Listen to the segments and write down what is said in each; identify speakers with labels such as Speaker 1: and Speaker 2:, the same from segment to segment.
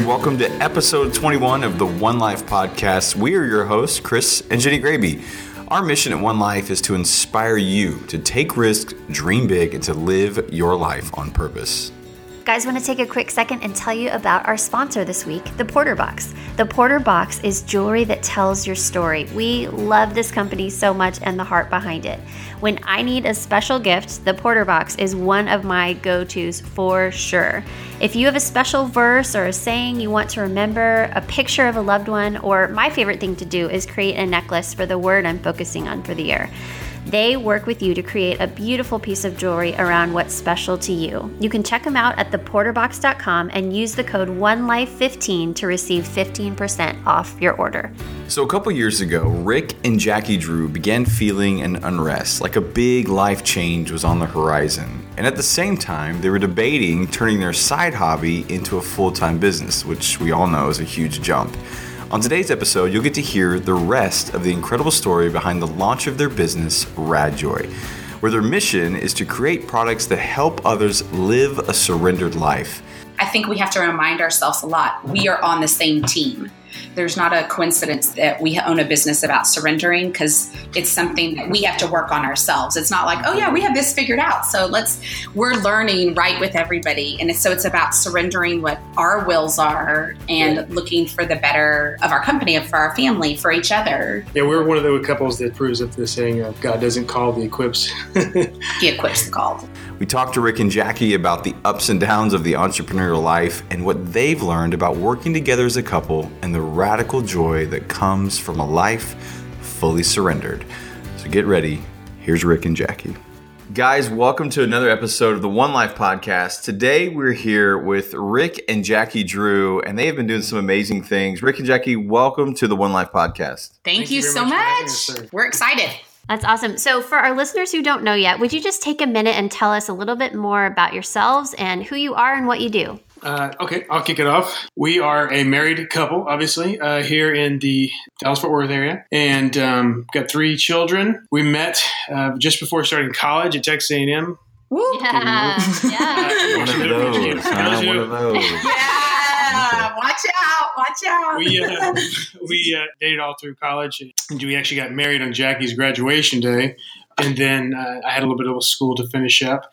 Speaker 1: and welcome to episode 21 of the One Life podcast. We are your hosts, Chris and Jenny Graby. Our mission at One Life is to inspire you to take risks, dream big, and to live your life on purpose.
Speaker 2: Guys, want to take a quick second and tell you about our sponsor this week, the Porter Box. The Porter Box is jewelry that tells your story. We love this company so much and the heart behind it. When I need a special gift, the Porter Box is one of my go tos for sure. If you have a special verse or a saying you want to remember, a picture of a loved one, or my favorite thing to do is create a necklace for the word I'm focusing on for the year. They work with you to create a beautiful piece of jewelry around what's special to you. You can check them out at theporterbox.com and use the code OneLife15 to receive 15% off your order.
Speaker 1: So, a couple years ago, Rick and Jackie Drew began feeling an unrest, like a big life change was on the horizon. And at the same time, they were debating turning their side hobby into a full time business, which we all know is a huge jump. On today's episode, you'll get to hear the rest of the incredible story behind the launch of their business, Radjoy, where their mission is to create products that help others live a surrendered life.
Speaker 3: I think we have to remind ourselves a lot we are on the same team there's not a coincidence that we own a business about surrendering because it's something that we have to work on ourselves. It's not like, oh yeah, we have this figured out. So let's we're learning right with everybody. And so it's about surrendering what our wills are and looking for the better of our company, of for our family, for each other.
Speaker 4: Yeah, we're one of the couples that proves up the saying of God doesn't call the equips.
Speaker 3: he equips the called.
Speaker 1: We talked to Rick and Jackie about the ups and downs of the entrepreneurial life and what they've learned about working together as a couple and the radical joy that comes from a life fully surrendered. So get ready. Here's Rick and Jackie. Guys, welcome to another episode of the One Life podcast. Today we're here with Rick and Jackie Drew, and they have been doing some amazing things. Rick and Jackie, welcome to the One Life podcast.
Speaker 3: Thank, Thank you, you so much. Us, we're excited.
Speaker 2: That's awesome. So, for our listeners who don't know yet, would you just take a minute and tell us a little bit more about yourselves and who you are and what you do?
Speaker 4: Uh, okay, I'll kick it off. We are a married couple, obviously, uh, here in the Dallas Fort Worth area, and um, got three children. We met uh, just before starting college at Texas A&M.
Speaker 2: Woo. Yeah, yeah.
Speaker 1: one of those. Huh? One of those.
Speaker 3: Yeah watch out, watch out.
Speaker 4: We uh, we uh, dated all through college, and we actually got married on Jackie's graduation day, and then uh, I had a little bit of school to finish up.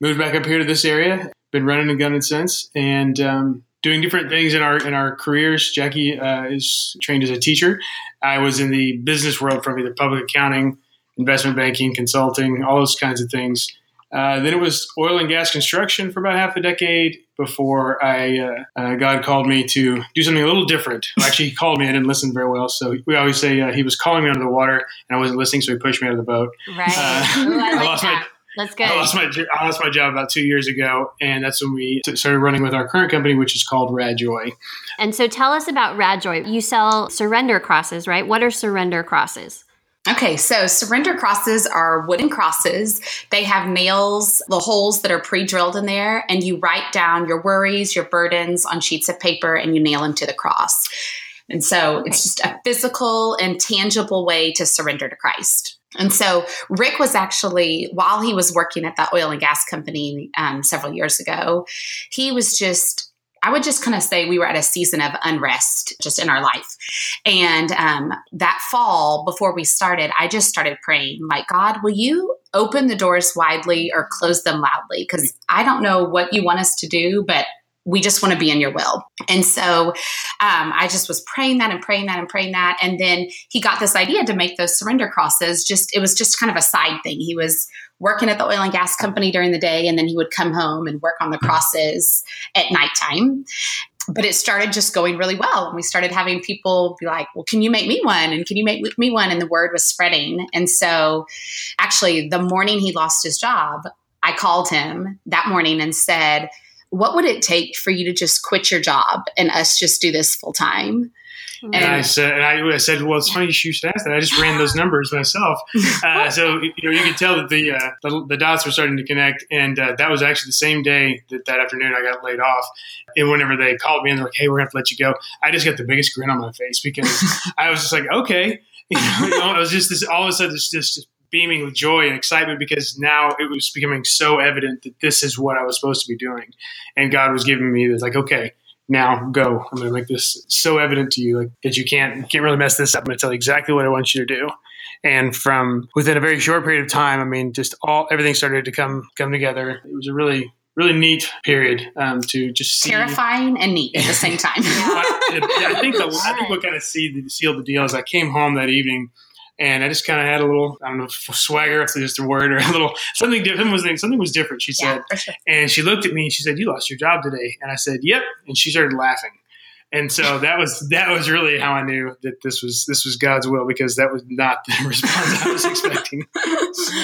Speaker 4: Moved back up here to this area. Been running and gunning since, and um, doing different things in our in our careers. Jackie uh, is trained as a teacher. I was in the business world from either public accounting, investment banking, consulting, all those kinds of things. Uh, then it was oil and gas construction for about half a decade before I uh, uh, God called me to do something a little different. Actually, he called me. I didn't listen very well, so we always say uh, he was calling me under the water, and I wasn't listening, so he pushed me out of the boat.
Speaker 2: Right. Uh, Ooh, I, like I lost that. my. That's good.
Speaker 4: I lost my I lost my job about two years ago, and that's when we started running with our current company, which is called Radjoy.
Speaker 2: And so, tell us about Radjoy. You sell surrender crosses, right? What are surrender crosses?
Speaker 3: Okay, so surrender crosses are wooden crosses. They have nails, the holes that are pre drilled in there, and you write down your worries, your burdens on sheets of paper, and you nail them to the cross. And so it's just a physical and tangible way to surrender to Christ. And so Rick was actually, while he was working at that oil and gas company um, several years ago, he was just I would just kind of say we were at a season of unrest just in our life. And um, that fall, before we started, I just started praying, like, God, will you open the doors widely or close them loudly? Because I don't know what you want us to do, but we just want to be in your will. And so um, I just was praying that and praying that and praying that. And then he got this idea to make those surrender crosses. Just, it was just kind of a side thing. He was working at the oil and gas company during the day, and then he would come home and work on the crosses at nighttime. But it started just going really well. And we started having people be like, well, can you make me one? And can you make me one? And the word was spreading. And so actually, the morning he lost his job, I called him that morning and said, what would it take for you to just quit your job and us just do this full time?
Speaker 4: And, and I said, and I, said, well, it's funny you should ask that. I just ran those numbers myself. Uh, so you know, you can tell that the, uh, the, the dots were starting to connect, and uh, that was actually the same day that that afternoon I got laid off. And whenever they called me and they're like, "Hey, we're gonna have to let you go," I just got the biggest grin on my face because I was just like, "Okay," you know, you know, it was just this all of a sudden just, just beaming with joy and excitement because now it was becoming so evident that this is what I was supposed to be doing, and God was giving me this like, "Okay." now go. I'm going to make this so evident to you like that you can't can't really mess this up. I'm going to tell you exactly what I want you to do. And from within a very short period of time, I mean, just all everything started to come come together. It was a really really neat period um, to just see.
Speaker 3: terrifying and neat at the same time.
Speaker 4: I, I think a lot of people kind of see the seal the deal. As I came home that evening, and I just kind of had a little, I don't know, if swagger if there's a word, or a little something different was something was different. She said,
Speaker 3: yeah, sure.
Speaker 4: and she looked at me and she said, "You lost your job today," and I said, "Yep," and she started laughing. And so that was that was really how I knew that this was this was God's will because that was not the response I was expecting.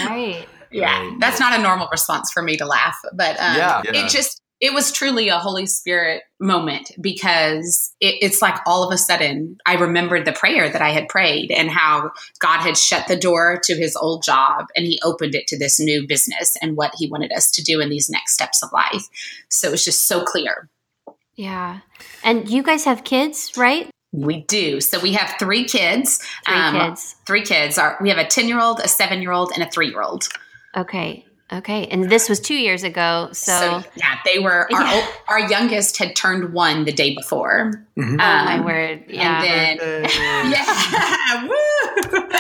Speaker 2: Right.
Speaker 3: Yeah, that's not a normal response for me to laugh, but um,
Speaker 1: Yeah, yeah.
Speaker 3: it just it was truly a Holy Spirit moment because it, it's like all of a sudden I remembered the prayer that I had prayed and how God had shut the door to his old job and he opened it to this new business and what he wanted us to do in these next steps of life. So it was just so clear.
Speaker 2: Yeah. And you guys have kids, right?
Speaker 3: We do. So we have three kids.
Speaker 2: Three
Speaker 3: Um,
Speaker 2: kids.
Speaker 3: Three kids. We have a 10 year old, a seven year old, and a three year old.
Speaker 2: Okay. Okay. And this was two years ago. So,
Speaker 3: yeah, they were our,
Speaker 2: Yeah.
Speaker 3: our youngest had turned one the day before.
Speaker 4: Mhm.
Speaker 2: oh my
Speaker 3: Um,
Speaker 2: word. Yeah.
Speaker 3: And then yeah, Woo!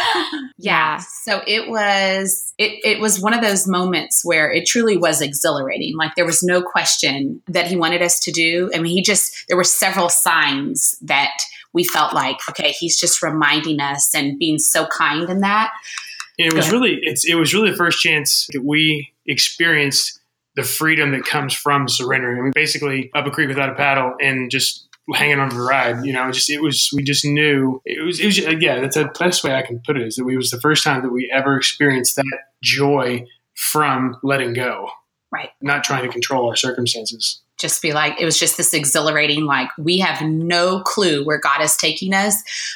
Speaker 3: yeah.
Speaker 2: Yeah.
Speaker 3: So it was it it was one of those moments where it truly was exhilarating. Like there was no question that he wanted us to do. I mean, he just there were several signs that we felt like okay, he's just reminding us and being so kind in that.
Speaker 4: And it was really it's it was really the first chance that we experienced the freedom that comes from surrendering. I mean, basically up a creek without a paddle and just hanging on the ride. You know, just it was we just knew it was it was uh, yeah. That's the best way I can put it is that we was the first time that we ever experienced that joy from letting go,
Speaker 3: Right.
Speaker 4: not trying to control our circumstances.
Speaker 3: Just be like it was just this exhilarating like we have no clue where god is taking us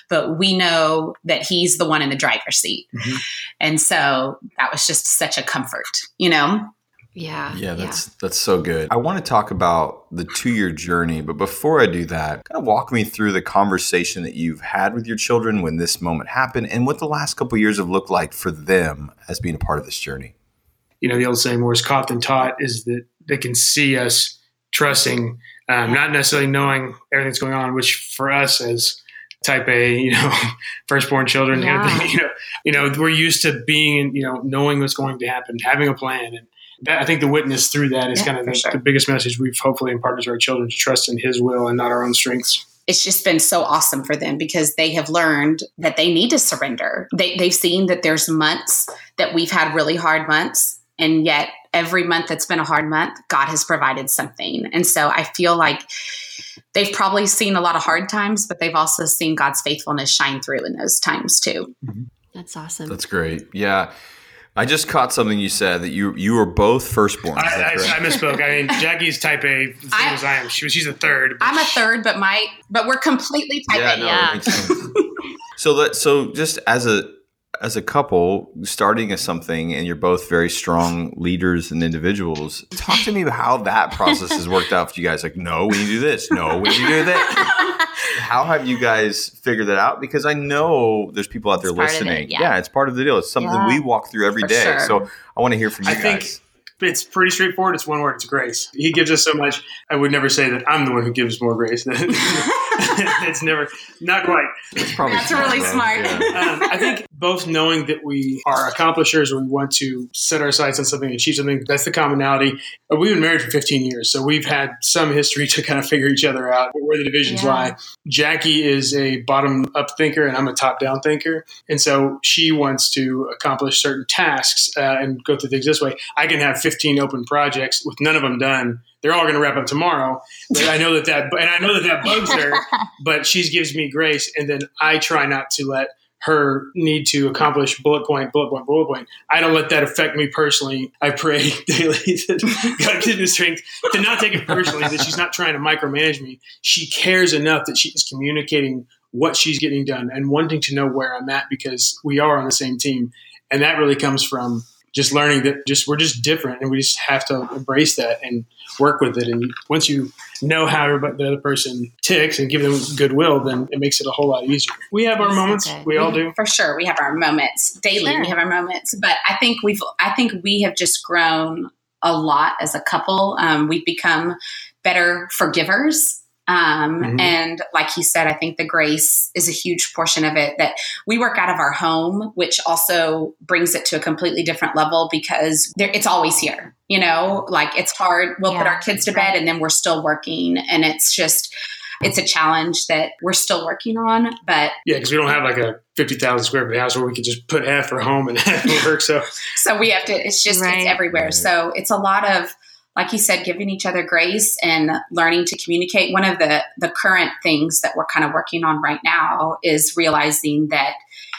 Speaker 3: but we know that he's the one in the driver's seat
Speaker 4: Mhm.
Speaker 3: and so that was just such a comfort you know
Speaker 2: yeah.
Speaker 1: Yeah, that's that's so good. I want to talk about the two year journey, but before I do that, kind of walk me through the conversation that you've had with your children when this moment happened, and what the last couple of years have looked like for them as being a part of this journey.
Speaker 4: you know, the old saying, more is caught than taught, is that they can see us trusting, um, not necessarily knowing everything that's going on, which for us as type A, you know, firstborn children, kind of thing, you know, you know, we're used to being, you know, knowing what's going to happen, having a plan. And that, I think the witness through that is
Speaker 3: Yeah,
Speaker 4: kind of the,
Speaker 3: sure.
Speaker 4: the biggest message we've hopefully imparted to our children to trust in his will and not our own strengths.
Speaker 3: it's just been so awesome for them because they have learned that they need to surrender they, they've seen that there's months that we've had really hard months and yet every month that's been a hard month god has provided something and so i feel like they've probably seen a lot of hard times but they've also seen god's faithfulness shine through in those times too mm-hmm.
Speaker 2: That's awesome.
Speaker 1: That's great. Yeah. I just caught something you said that you you were both firstborn.
Speaker 4: I, I. I misspoke. I mean, Jackie's type A, same
Speaker 3: I-
Speaker 4: as I am. She, was. she's a third.
Speaker 3: i'm a third but my but we're completely type
Speaker 1: yeah,
Speaker 3: A.
Speaker 1: no,
Speaker 2: Yeah.
Speaker 1: that so let so just as a as a couple starting as something and you're both very strong leaders and individuals talk to me about how that process has worked out for you guys like no we need to do this no we need to do that how have you guys figured that out because i know there's people out there
Speaker 2: It's part of it,
Speaker 1: listening
Speaker 2: yeah.
Speaker 1: it's part of the deal it's something
Speaker 2: Yeah.
Speaker 1: we walk through every day.
Speaker 3: Sure.
Speaker 1: so i want to hear from you
Speaker 4: I think
Speaker 1: guys
Speaker 4: it's pretty straightforward. It's one word. It's grace. He gives us so much. I would never say that I'm the one who gives more grace. it's never, not quite.
Speaker 1: it's probably
Speaker 3: That's really
Speaker 1: man.
Speaker 3: smart.
Speaker 1: Yeah.
Speaker 4: Um, I think both knowing that we are accomplishers or we want to set our sights on something, and achieve something, that's the commonality. Uh, We've been married for 15 years, so we've had some history to kind of figure each other out, where the divisions
Speaker 2: Yeah.
Speaker 4: lie. Jackie is a bottom up thinker, and I'm a top down thinker. And so she wants to accomplish certain tasks uh, and go through things this way. I can have 15 open projects with none of them done. They're all going to wrap up tomorrow. But I know that that, and I know that that bugs her, but she gives me grace. And then I try not to let her need to accomplish bullet point, bullet point, bullet point. I don't let that affect me personally. I pray daily that God give me strength to not take it personally, that she's not trying to micromanage me. She cares enough that she is communicating what she's getting done and wanting to know where I'm at because we are on the same team. And that really comes from just learning that just we're just different and we just have to embrace that and work with it. And once you know how the other person ticks and give them goodwill, then it makes it a whole lot easier. We have our
Speaker 2: That's so
Speaker 4: moments.
Speaker 2: good.
Speaker 4: We all do.
Speaker 3: for sure we have our moments daily
Speaker 2: Sure.
Speaker 3: we have our moments but i think we've i think we have just grown a lot as a couple um, we've become better forgivers Um,
Speaker 4: Mhm.
Speaker 3: And like he said, I think the grace is a huge portion of it that we work out of our home, which also brings it to a completely different level because there, it's always here. You know, like it's hard. We'll put our kids to bed
Speaker 2: right.
Speaker 3: and then we're still working. And it's just, it's a challenge that we're still working on. But
Speaker 4: Yeah, because we don't have like a fifty thousand square foot house where we could just put half for home and half for work. So
Speaker 3: so we have to it's just
Speaker 2: Right.
Speaker 3: it's everywhere
Speaker 1: Right.
Speaker 3: so it's a lot of like you said giving each other grace and learning to communicate one of the the current things that we're kind of working on right now is realizing that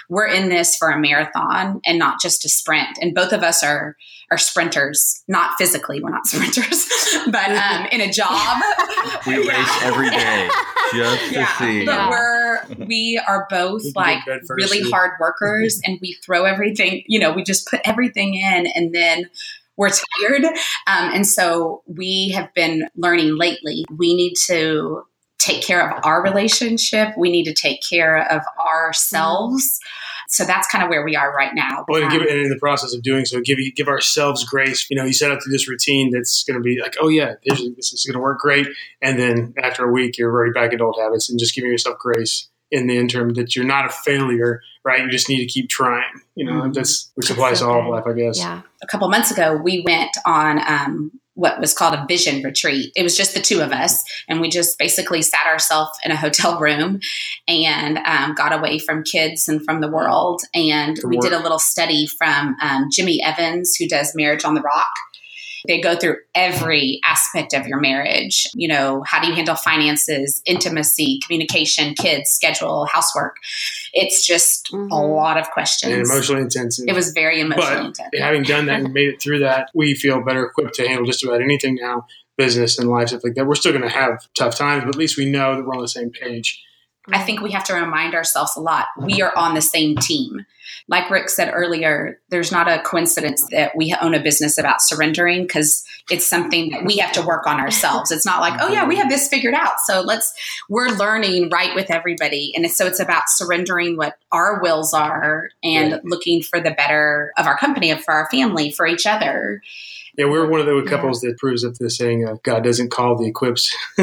Speaker 3: we're in this for a marathon and not just a sprint and both of us are are sprinters not physically we're not sprinters but um, in a job
Speaker 1: We
Speaker 3: Yeah.
Speaker 1: race every day just to see.
Speaker 3: but
Speaker 2: Yeah.
Speaker 3: we're we are both
Speaker 4: We
Speaker 3: like
Speaker 4: get bed first,
Speaker 3: really hard workers, and we throw everything. You know, we just put everything in, and then we're tired. Um, and so we have been learning lately. We need to take care of our relationship. We need to take care of ourselves. So that's kind of where we are right now.
Speaker 4: Well, and, give,
Speaker 3: Um,
Speaker 4: and in the process of doing so, give give ourselves grace. You know, you set up to this routine that's going to be like, oh yeah, this is, this is going to work great, and then after a week, you're already back into old habits, and just giving yourself grace in the interim that you're not a failure, right? You just need to keep trying. You know,
Speaker 3: Mhm.
Speaker 4: that's which applies to all of life, I guess.
Speaker 2: Yeah.
Speaker 3: a couple months ago, we went on um, what was called a vision retreat. It was just the two of us, and we just basically sat ourselves in a hotel room and um, got away from kids and from the world. And
Speaker 4: Good
Speaker 3: we did a little study from um, Jimmy Evans, who does Marriage on the Rock. They go through every aspect of your marriage. You know, how do you handle finances, intimacy, communication, kids, schedule, housework? It's just a
Speaker 2: Mhm.
Speaker 3: lot of questions.
Speaker 4: And emotionally intensive.
Speaker 3: it was very emotionally
Speaker 4: But
Speaker 3: intense.
Speaker 4: having done that and made it through that, we feel better equipped to handle just about anything now, business and life stuff like that. We're still going to have tough times, but at least we know that we're on the same page.
Speaker 3: I think we have to remind ourselves a lot. We are on the same team. Like Rick said earlier, there's not a coincidence that we own a business about surrendering because it's something that we have to work on ourselves. It's not like, oh yeah, we have this figured out. So let's, we're learning right with everybody. And so it's about surrendering what our wills are and
Speaker 4: Right.
Speaker 3: looking for the better of our company, of for our family, for each other.
Speaker 4: Yeah, we're one of the couples that proves up the saying, uh, God doesn't call the equips.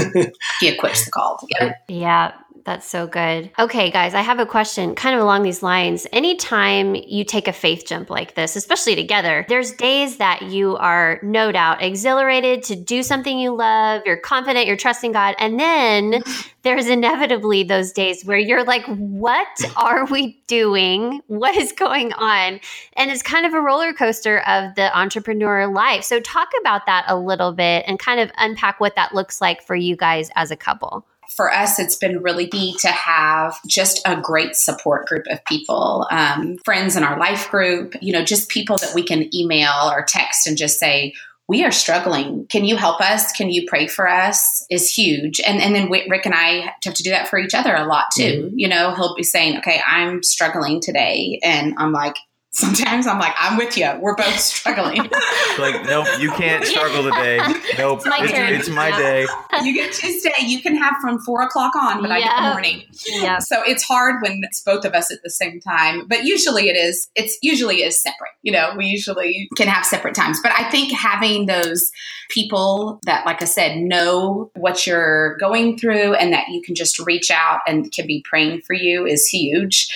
Speaker 3: He equips the called. Yeah.
Speaker 2: Yeah, that's so good. Okay, guys, I have a question kind of along these lines. Anytime you take a faith jump like this, especially together, there's days that you are no doubt exhilarated to do something you love, you're confident, you're trusting God, and then there's inevitably those days where you're like, what are we doing? What is going on? And it's kind of a roller coaster of the entrepreneur life. So, talk about that a little bit and kind of unpack what that looks like for you guys as a couple.
Speaker 3: For us, it's been really key to have just a great support group of people, um, friends in our life group, you know, just people that we can email or text and just say, we are struggling. Can you help us? Can you pray for us? Is huge. And and then Rick and I have to do that for each other a lot too. You know, he'll be saying, "Okay, I'm struggling today," and I'm like, sometimes I'm like, "I'm with you. We're both struggling."
Speaker 1: Like, nope, you can't struggle today. Nope,
Speaker 2: It's my
Speaker 1: it's, it's my
Speaker 2: Yeah.
Speaker 1: day.
Speaker 3: you get Tuesday. You can have from four o'clock on, but I get the morning.
Speaker 2: Yeah.
Speaker 3: So it's hard when it's both of us at the same time, but usually it is, it's usually is separate. You know, we usually can have separate times, but I think having those people that, like I said, know what you're going through and that you can just reach out and can be praying for you is huge.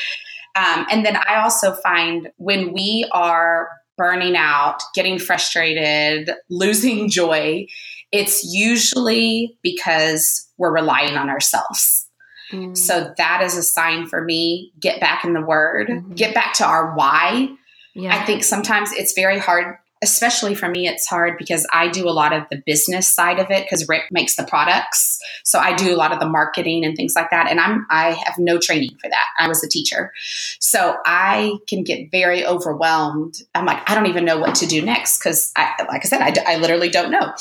Speaker 3: Um, and then I also find when we are burning out, getting frustrated, losing joy, it's usually because we're relying on ourselves.
Speaker 2: Mm.
Speaker 3: So that is a sign for me. Get back in the word,
Speaker 2: Mhm.
Speaker 3: get back to our why.
Speaker 2: yeah.
Speaker 3: I think sometimes it's very hard, especially for me, it's hard because I do a lot of the business side of it because Rick makes the products. So I do a lot of the marketing and things like that. And I'm I have no training for that. I was a teacher. So I can get very overwhelmed. I'm like, I don't even know what to do next because I like I said, I, I literally don't know.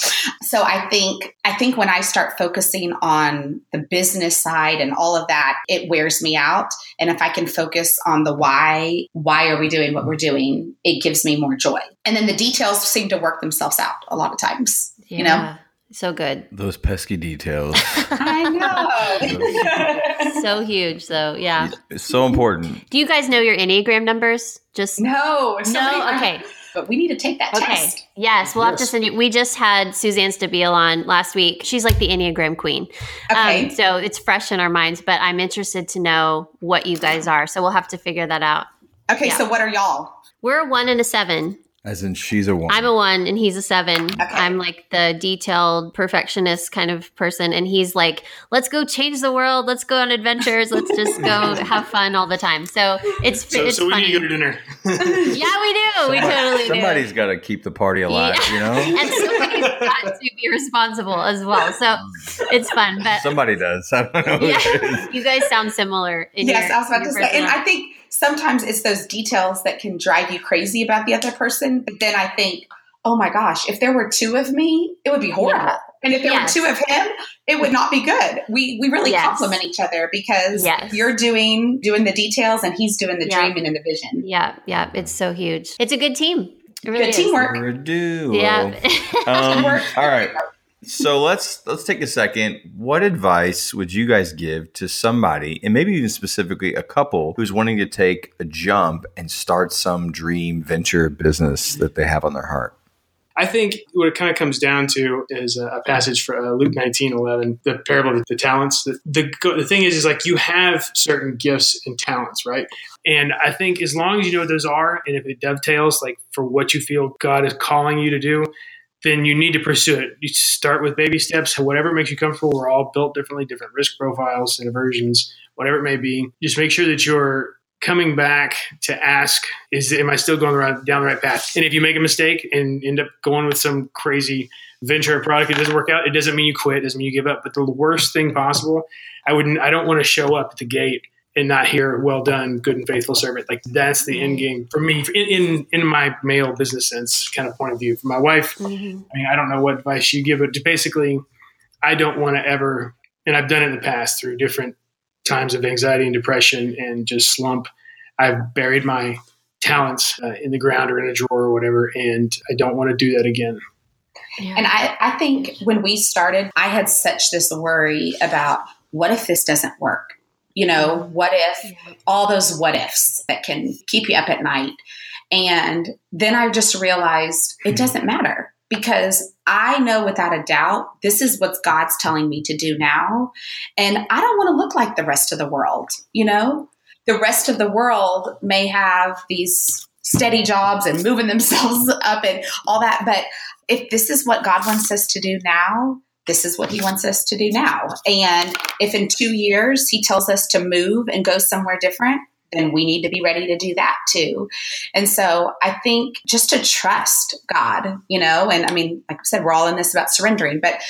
Speaker 3: So I think I think when I start focusing on the business side and all of that, it wears me out. And if I can focus on the why, why are we doing what we're doing, it gives me more joy. And then the details seem to work themselves out a lot of times. You know?
Speaker 2: So good.
Speaker 1: Those pesky details.
Speaker 3: I know.
Speaker 2: So huge, though. Yeah.
Speaker 1: It's so important.
Speaker 2: Do you guys know your Enneagram numbers? Just
Speaker 3: no.
Speaker 2: no. Okay.
Speaker 3: but we need to take that
Speaker 2: Okay.
Speaker 3: test.
Speaker 2: Yes, we'll have to send you. We just had Suzanne Stabile on last week. She's like the Enneagram queen.
Speaker 3: Okay.
Speaker 2: Um, so it's fresh in our minds, but I'm interested to know what you guys are. So we'll have to figure that out.
Speaker 3: Okay,
Speaker 2: yeah.
Speaker 3: so what are y'all?
Speaker 2: We're a one and a seven.
Speaker 1: As in, she's a one.
Speaker 2: I'm a one and he's a seven. I'm like the detailed perfectionist kind of person. And he's like, let's go change the world. Let's go on adventures. Let's just go have fun all the time. So it's,
Speaker 4: So,
Speaker 2: it's
Speaker 4: so we
Speaker 2: funny.
Speaker 4: need to go to dinner.
Speaker 2: yeah, we do. We totally do.
Speaker 1: Somebody's got to keep the party alive,
Speaker 2: Yeah.
Speaker 1: you know?
Speaker 2: and somebody's got to be responsible as well. So it's fun. But
Speaker 1: Somebody does. I don't know who it is.
Speaker 2: yeah, you guys sound similar. In
Speaker 3: yes,
Speaker 2: your,
Speaker 3: I was about
Speaker 2: in
Speaker 3: to say, and I think sometimes it's those details that can drive you crazy about the other person. But then I think, oh my gosh, if there were two of me, it would be horrible.
Speaker 2: Yeah.
Speaker 3: And if there
Speaker 2: Yes.
Speaker 3: were two of him, it would not be good. We we really
Speaker 2: Yes.
Speaker 3: complement each other because
Speaker 2: Yes.
Speaker 3: you're doing doing the details and he's doing the
Speaker 2: Yeah.
Speaker 3: dreaming and the vision.
Speaker 2: yeah, yeah, it's so huge. It's a good team. It really
Speaker 3: Good
Speaker 2: is.
Speaker 3: teamwork.
Speaker 1: We're a duo.
Speaker 2: Yeah.
Speaker 1: Um, all right. So let's let's take a second. What advice would you guys give to somebody, and maybe even specifically a couple who's wanting to take a jump and start some dream venture business that they have on their heart?
Speaker 4: I think what it kind of comes down to is a, passage for uh, Luke nineteen eleven, the parable of the talents. The, the the thing is, is like you have certain gifts and talents, right? And I think as long as you know what those are, and if it dovetails like for what you feel God is calling you to do, then you need to pursue it. You start with baby steps, whatever makes you comfortable. We're all built differently, different risk profiles and aversions, whatever it may be. Just make sure that you're coming back to ask, is am I still going down the right path? And if you make a mistake and end up going with some crazy venture or product it doesn't work out, it doesn't mean you quit, it doesn't mean you give up. But the worst thing possible, I wouldn't I don't want to show up at the gate and not hear well done, good and faithful servant. Like that's the end game for me in, in in my male business sense kind of point of view. For my wife,
Speaker 2: Mhm.
Speaker 4: I mean, I don't know what advice you give, but basically, I don't want to ever, and I've done it in the past through different times of anxiety and depression and just slump. I've buried my talents uh, in the ground or in a drawer or whatever, and I don't want to do that again.
Speaker 2: Yeah.
Speaker 3: And I, I think when we started, I had such this worry about what if this doesn't work? You know, what if all those what ifs that can keep you up at night? And then I just realized it hmm. doesn't matter because I know without a doubt this is what God's telling me to do now. And I don't want to look like the rest of the world, you know? The rest of the world may have these steady jobs and moving themselves up and all that. But if this is what God wants us to do now, this is what He wants us to do now. And if in two years He tells us to move and go somewhere different, then we need to be ready to do that too. And so I think just to trust God, you know, and I mean, like I said, we're all in this about surrendering, but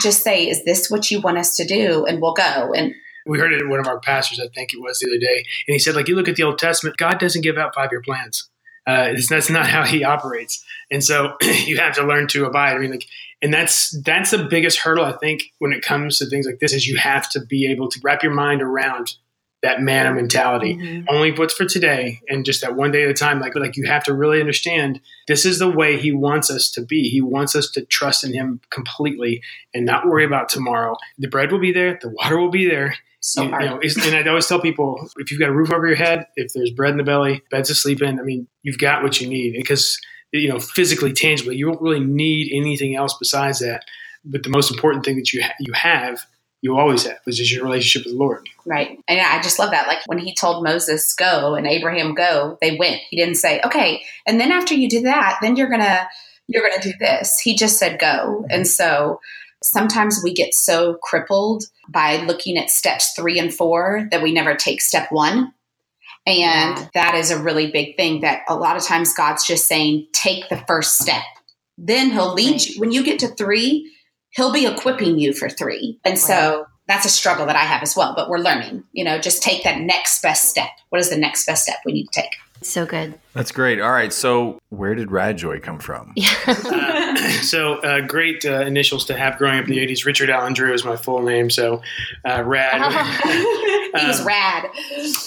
Speaker 3: just say, is this what you want us to do? And we'll go. And
Speaker 4: We heard it in one of our pastors, I think it was the other day, and he said, like, you look at the Old Testament, God doesn't give out five year plans. Uh, that's not how He operates, and so you have to learn to abide. I mean, like, and that's that's the biggest hurdle I think when it comes to things like this is you have to be able to wrap your mind around that manna mentality.
Speaker 2: Mhm.
Speaker 4: Only what's for today, and just that one day at a time. Like, like you have to really understand this is the way He wants us to be. He wants us to trust in Him completely and not worry about tomorrow. The bread will be there, the water will be there.
Speaker 3: so
Speaker 4: You-
Speaker 3: hard.
Speaker 4: you know, and I always tell people if you've got a roof over your head, if there's bread in the belly, beds to sleep in, I mean, you've got what you need because, you know, physically, tangibly, you don't really need anything else besides that. But the most important thing that you, ha- you have, you always have, is your relationship with the Lord.
Speaker 3: Right. And I just love that. Like when he told Moses go and Abraham go, they went. He didn't say, okay, and then after you do that, then you're gonna you're gonna do this. He just said go. And so sometimes we get so crippled by looking at steps three and four that we never take step one. And
Speaker 2: Yeah.
Speaker 3: that is a really big thing that a lot of times God's just saying, take the first step. Then he'll lead
Speaker 2: Right.
Speaker 3: you. When you get to three, he'll be equipping you for three. And so that's a struggle that I have as well, but we're learning, you know, just take that next best step. What is the next best step we need to take?
Speaker 2: So good.
Speaker 1: That's great. All right. So, where did Radjoy come from?
Speaker 4: Uh, so, uh, great uh, initials to have growing up in the 80s. Richard Allen Drew is my full name. So, uh, Rad.
Speaker 3: he was
Speaker 4: Um,
Speaker 3: rad.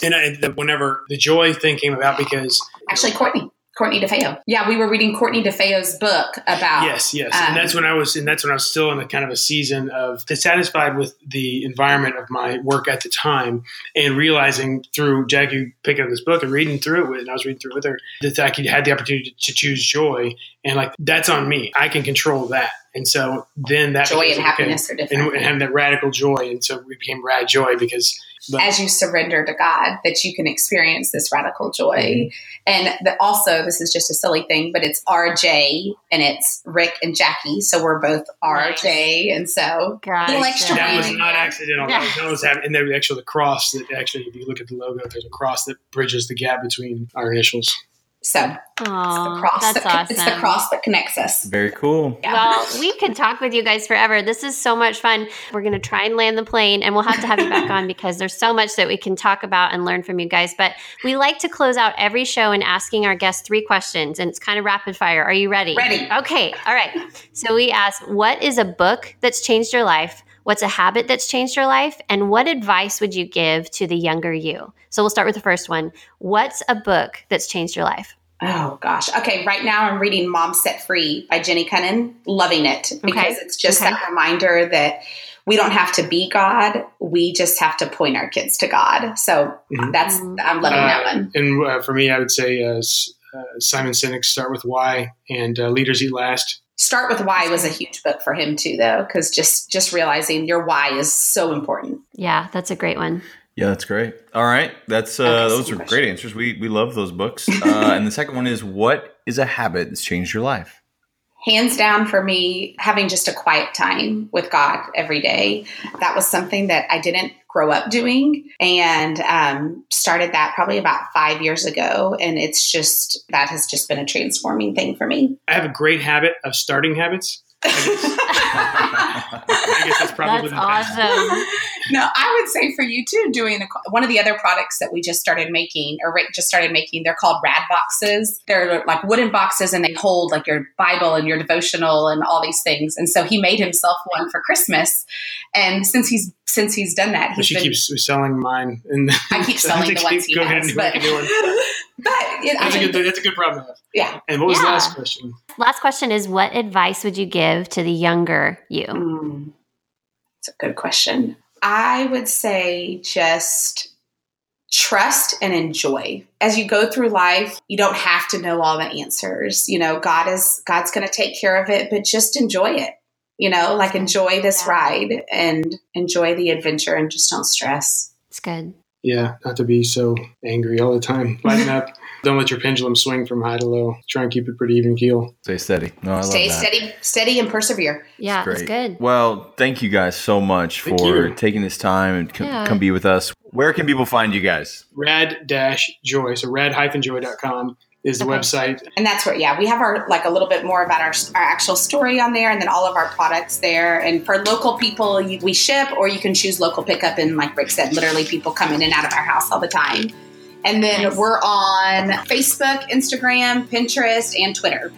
Speaker 4: and I, the, whenever the joy thing came about, because
Speaker 3: Actually, Courtney. Courtney DeFeo. Yeah, we were reading Courtney DeFeo's book about.
Speaker 4: Yes, yes,
Speaker 3: um,
Speaker 4: and that's when I was, and that's when I was still in a kind of a season of dissatisfied with the environment of my work at the time, and realizing through Jackie picking up this book and reading through it with, and I was reading through it with her that I could had the opportunity to choose joy, and like that's on me. I can control that, and so then that
Speaker 3: joy and happiness
Speaker 4: okay,
Speaker 3: are different.
Speaker 4: and, and having that radical joy, and so we became rad joy because. But,
Speaker 3: as you surrender to God, that you can experience this radical joy.
Speaker 4: Mm-hmm.
Speaker 3: And the, also, this is just a silly thing, but it's RJ and it's Rick and Jackie. So we're both RJ. And so
Speaker 2: Gotcha.
Speaker 3: little extra
Speaker 4: that was not accidental. That was, that was happening. And then actually the cross that actually, if you look at the logo, there's a cross that bridges the gap between our initials.
Speaker 3: So it's the cross.
Speaker 2: that's
Speaker 3: that,
Speaker 2: awesome.
Speaker 3: It's the cross that connects us.
Speaker 1: Very cool.
Speaker 3: Yeah.
Speaker 2: Well, we could talk with you guys forever. This is so much fun. We're going to try and land the plane, and we'll have to have you back on because there's so much that we can talk about and learn from you guys. But we like to close out every show and asking our guests three questions, and it's kind of rapid fire. Are you ready?
Speaker 3: Ready.
Speaker 2: Okay. All right. So we ask, what is a book that's changed your life? What's a habit that's changed your life? And what advice would you give to the younger you? So we'll start with the first one. What's a book that's changed your life?
Speaker 3: Oh gosh. Okay, right now I'm reading Mom Set Free by Jeannie Cunnion. Loving it because it's just
Speaker 2: Okay.
Speaker 3: that reminder that we don't have to be God. We just have to point our kids to God. So
Speaker 4: Mhm.
Speaker 3: that's. I'm loving that
Speaker 4: Uh,
Speaker 3: one.
Speaker 4: And uh, for me, I would say uh, uh, Simon Sinek's Start With Why and uh, Leaders Eat Last.
Speaker 3: Start with why was a huge book for him too, though, because just just realizing your why is so important.
Speaker 2: Yeah, that's a great one.
Speaker 1: Yeah, that's great. All right, that's uh,
Speaker 3: Okay,
Speaker 1: those are
Speaker 3: question.
Speaker 1: great answers. We we love those books. Uh, and the second one is, what is a habit that's changed your life?
Speaker 3: Hands down for me, having just a quiet time with God every day. That was something that I didn't grow up doing and um, started that probably about five years ago. And it's just, that has just been a transforming thing for me.
Speaker 4: I have a great habit of starting habits. I guess that's probably
Speaker 2: That's
Speaker 4: the best.
Speaker 2: awesome.
Speaker 3: No, I would say for you too, doing a, one of the other products that we just started making, or Rick just started making, they're called rad boxes. They're like wooden boxes and they hold like your Bible and your devotional and all these things. And so he made himself one for Christmas. And since he's since he's done that,
Speaker 4: But
Speaker 3: he's
Speaker 4: she
Speaker 3: been,
Speaker 4: keeps selling mine, and
Speaker 3: I keep
Speaker 4: so
Speaker 3: selling
Speaker 4: have
Speaker 3: the ones he
Speaker 4: go ahead
Speaker 3: has,
Speaker 4: and
Speaker 3: but,
Speaker 4: make a new one.
Speaker 3: but it,
Speaker 4: That's
Speaker 3: I,
Speaker 4: a good. That's a good problem to have.
Speaker 3: yeah.
Speaker 4: And what was the last question?
Speaker 2: Last question is what advice would you give to the younger you?
Speaker 3: Mm, it's a good question. I would say just trust and enjoy. As you go through life, you don't have to know all the answers. You know, God is God's going to take care of it, but just enjoy it. You know, like enjoy this ride and enjoy the adventure and just don't stress.
Speaker 2: It's good.
Speaker 4: Yeah, not to be so angry all the time. Lighten up. Don't let your pendulum swing from high to low. Try and keep it pretty even keel.
Speaker 1: Stay steady. No, I love
Speaker 3: Stay
Speaker 1: that.
Speaker 3: steady, steady and persevere.
Speaker 2: Yeah,
Speaker 1: Great.
Speaker 2: it's good.
Speaker 1: Well, thank you guys so much
Speaker 4: Thank
Speaker 1: for
Speaker 4: you.
Speaker 1: taking this time and c-
Speaker 2: Yeah.
Speaker 1: come be with us. Where can people find you guys?
Speaker 4: Rad dash joy. So rad-joy.com is the
Speaker 2: Okay.
Speaker 4: website.
Speaker 3: And that's where, yeah, we have our like a little bit more about our, our actual story on there, and then all of our products there. And for local people, you, we ship, or you can choose local pickup. And like Rick said, literally people come in and out of our house all the time. And then
Speaker 2: Nice.
Speaker 3: we're on Facebook, Instagram, Pinterest, and Twitter.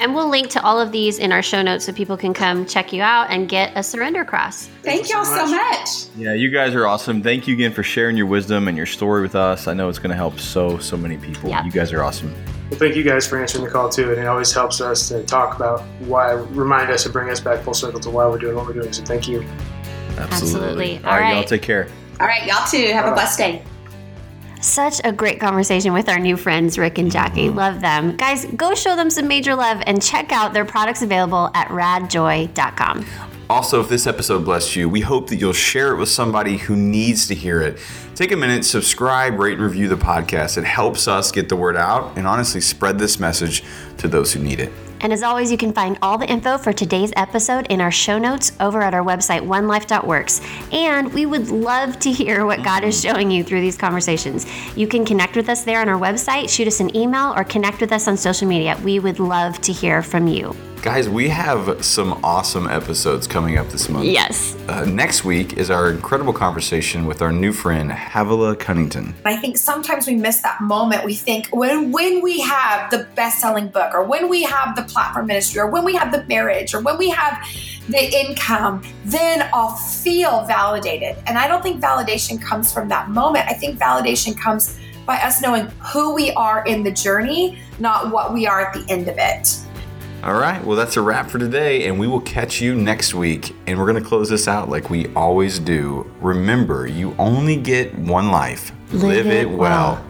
Speaker 2: And we'll link to all of these in our show notes so people can come check you out and get a surrender cross.
Speaker 3: Thank
Speaker 4: you
Speaker 3: y'all
Speaker 4: so
Speaker 3: so
Speaker 4: much.
Speaker 3: much.
Speaker 1: Yeah, you guys are awesome. Thank you again for sharing your wisdom and your story with us. I know it's going to help so, so many people.
Speaker 2: Yeah.
Speaker 1: You guys are awesome.
Speaker 4: Well, thank you guys for answering the call too. And it always helps us to talk about why, remind us and bring us back full circle to why we're doing what we're doing. So thank you.
Speaker 1: Absolutely.
Speaker 2: Absolutely.
Speaker 1: All right,
Speaker 2: All
Speaker 1: y'all
Speaker 2: right.
Speaker 1: take care.
Speaker 3: All right, y'all too. Have a
Speaker 4: Bye-bye.
Speaker 3: blessed day.
Speaker 2: Such a great conversation with our new friends, Rick and Jackie. Love them. Guys, go show them some major love and check out their products available at radjoy.com.
Speaker 1: Also, if this episode blessed you, we hope that you'll share it with somebody who needs to hear it. Take a minute, subscribe, rate, and review the podcast. It helps us get the word out and honestly spread this message to those who need it.
Speaker 2: And as always, you can find all the info for today's episode in our show notes over at our website, onelife.works. And we would love to hear what God is showing you through these conversations. You can connect with us there on our website, shoot us an email, or connect with us on social media. We would love to hear from you.
Speaker 1: Guys, we have some awesome episodes coming up this month.
Speaker 2: Yes.
Speaker 1: Uh, next week is our incredible conversation with our new friend, Havilah Cunnington.
Speaker 5: I think sometimes we miss that moment. We think when when we have the best-selling book or when we have the platform ministry or when we have the marriage or when we have the income, then I'll feel validated. And I don't think validation comes from that moment. I think validation comes by us knowing who we are in the journey, not what we are at the end of it.
Speaker 1: All right, well, that's a wrap for today, and we will catch you next week. And we're going to close this out like we always do. Remember, you only get one life.
Speaker 2: Live it well.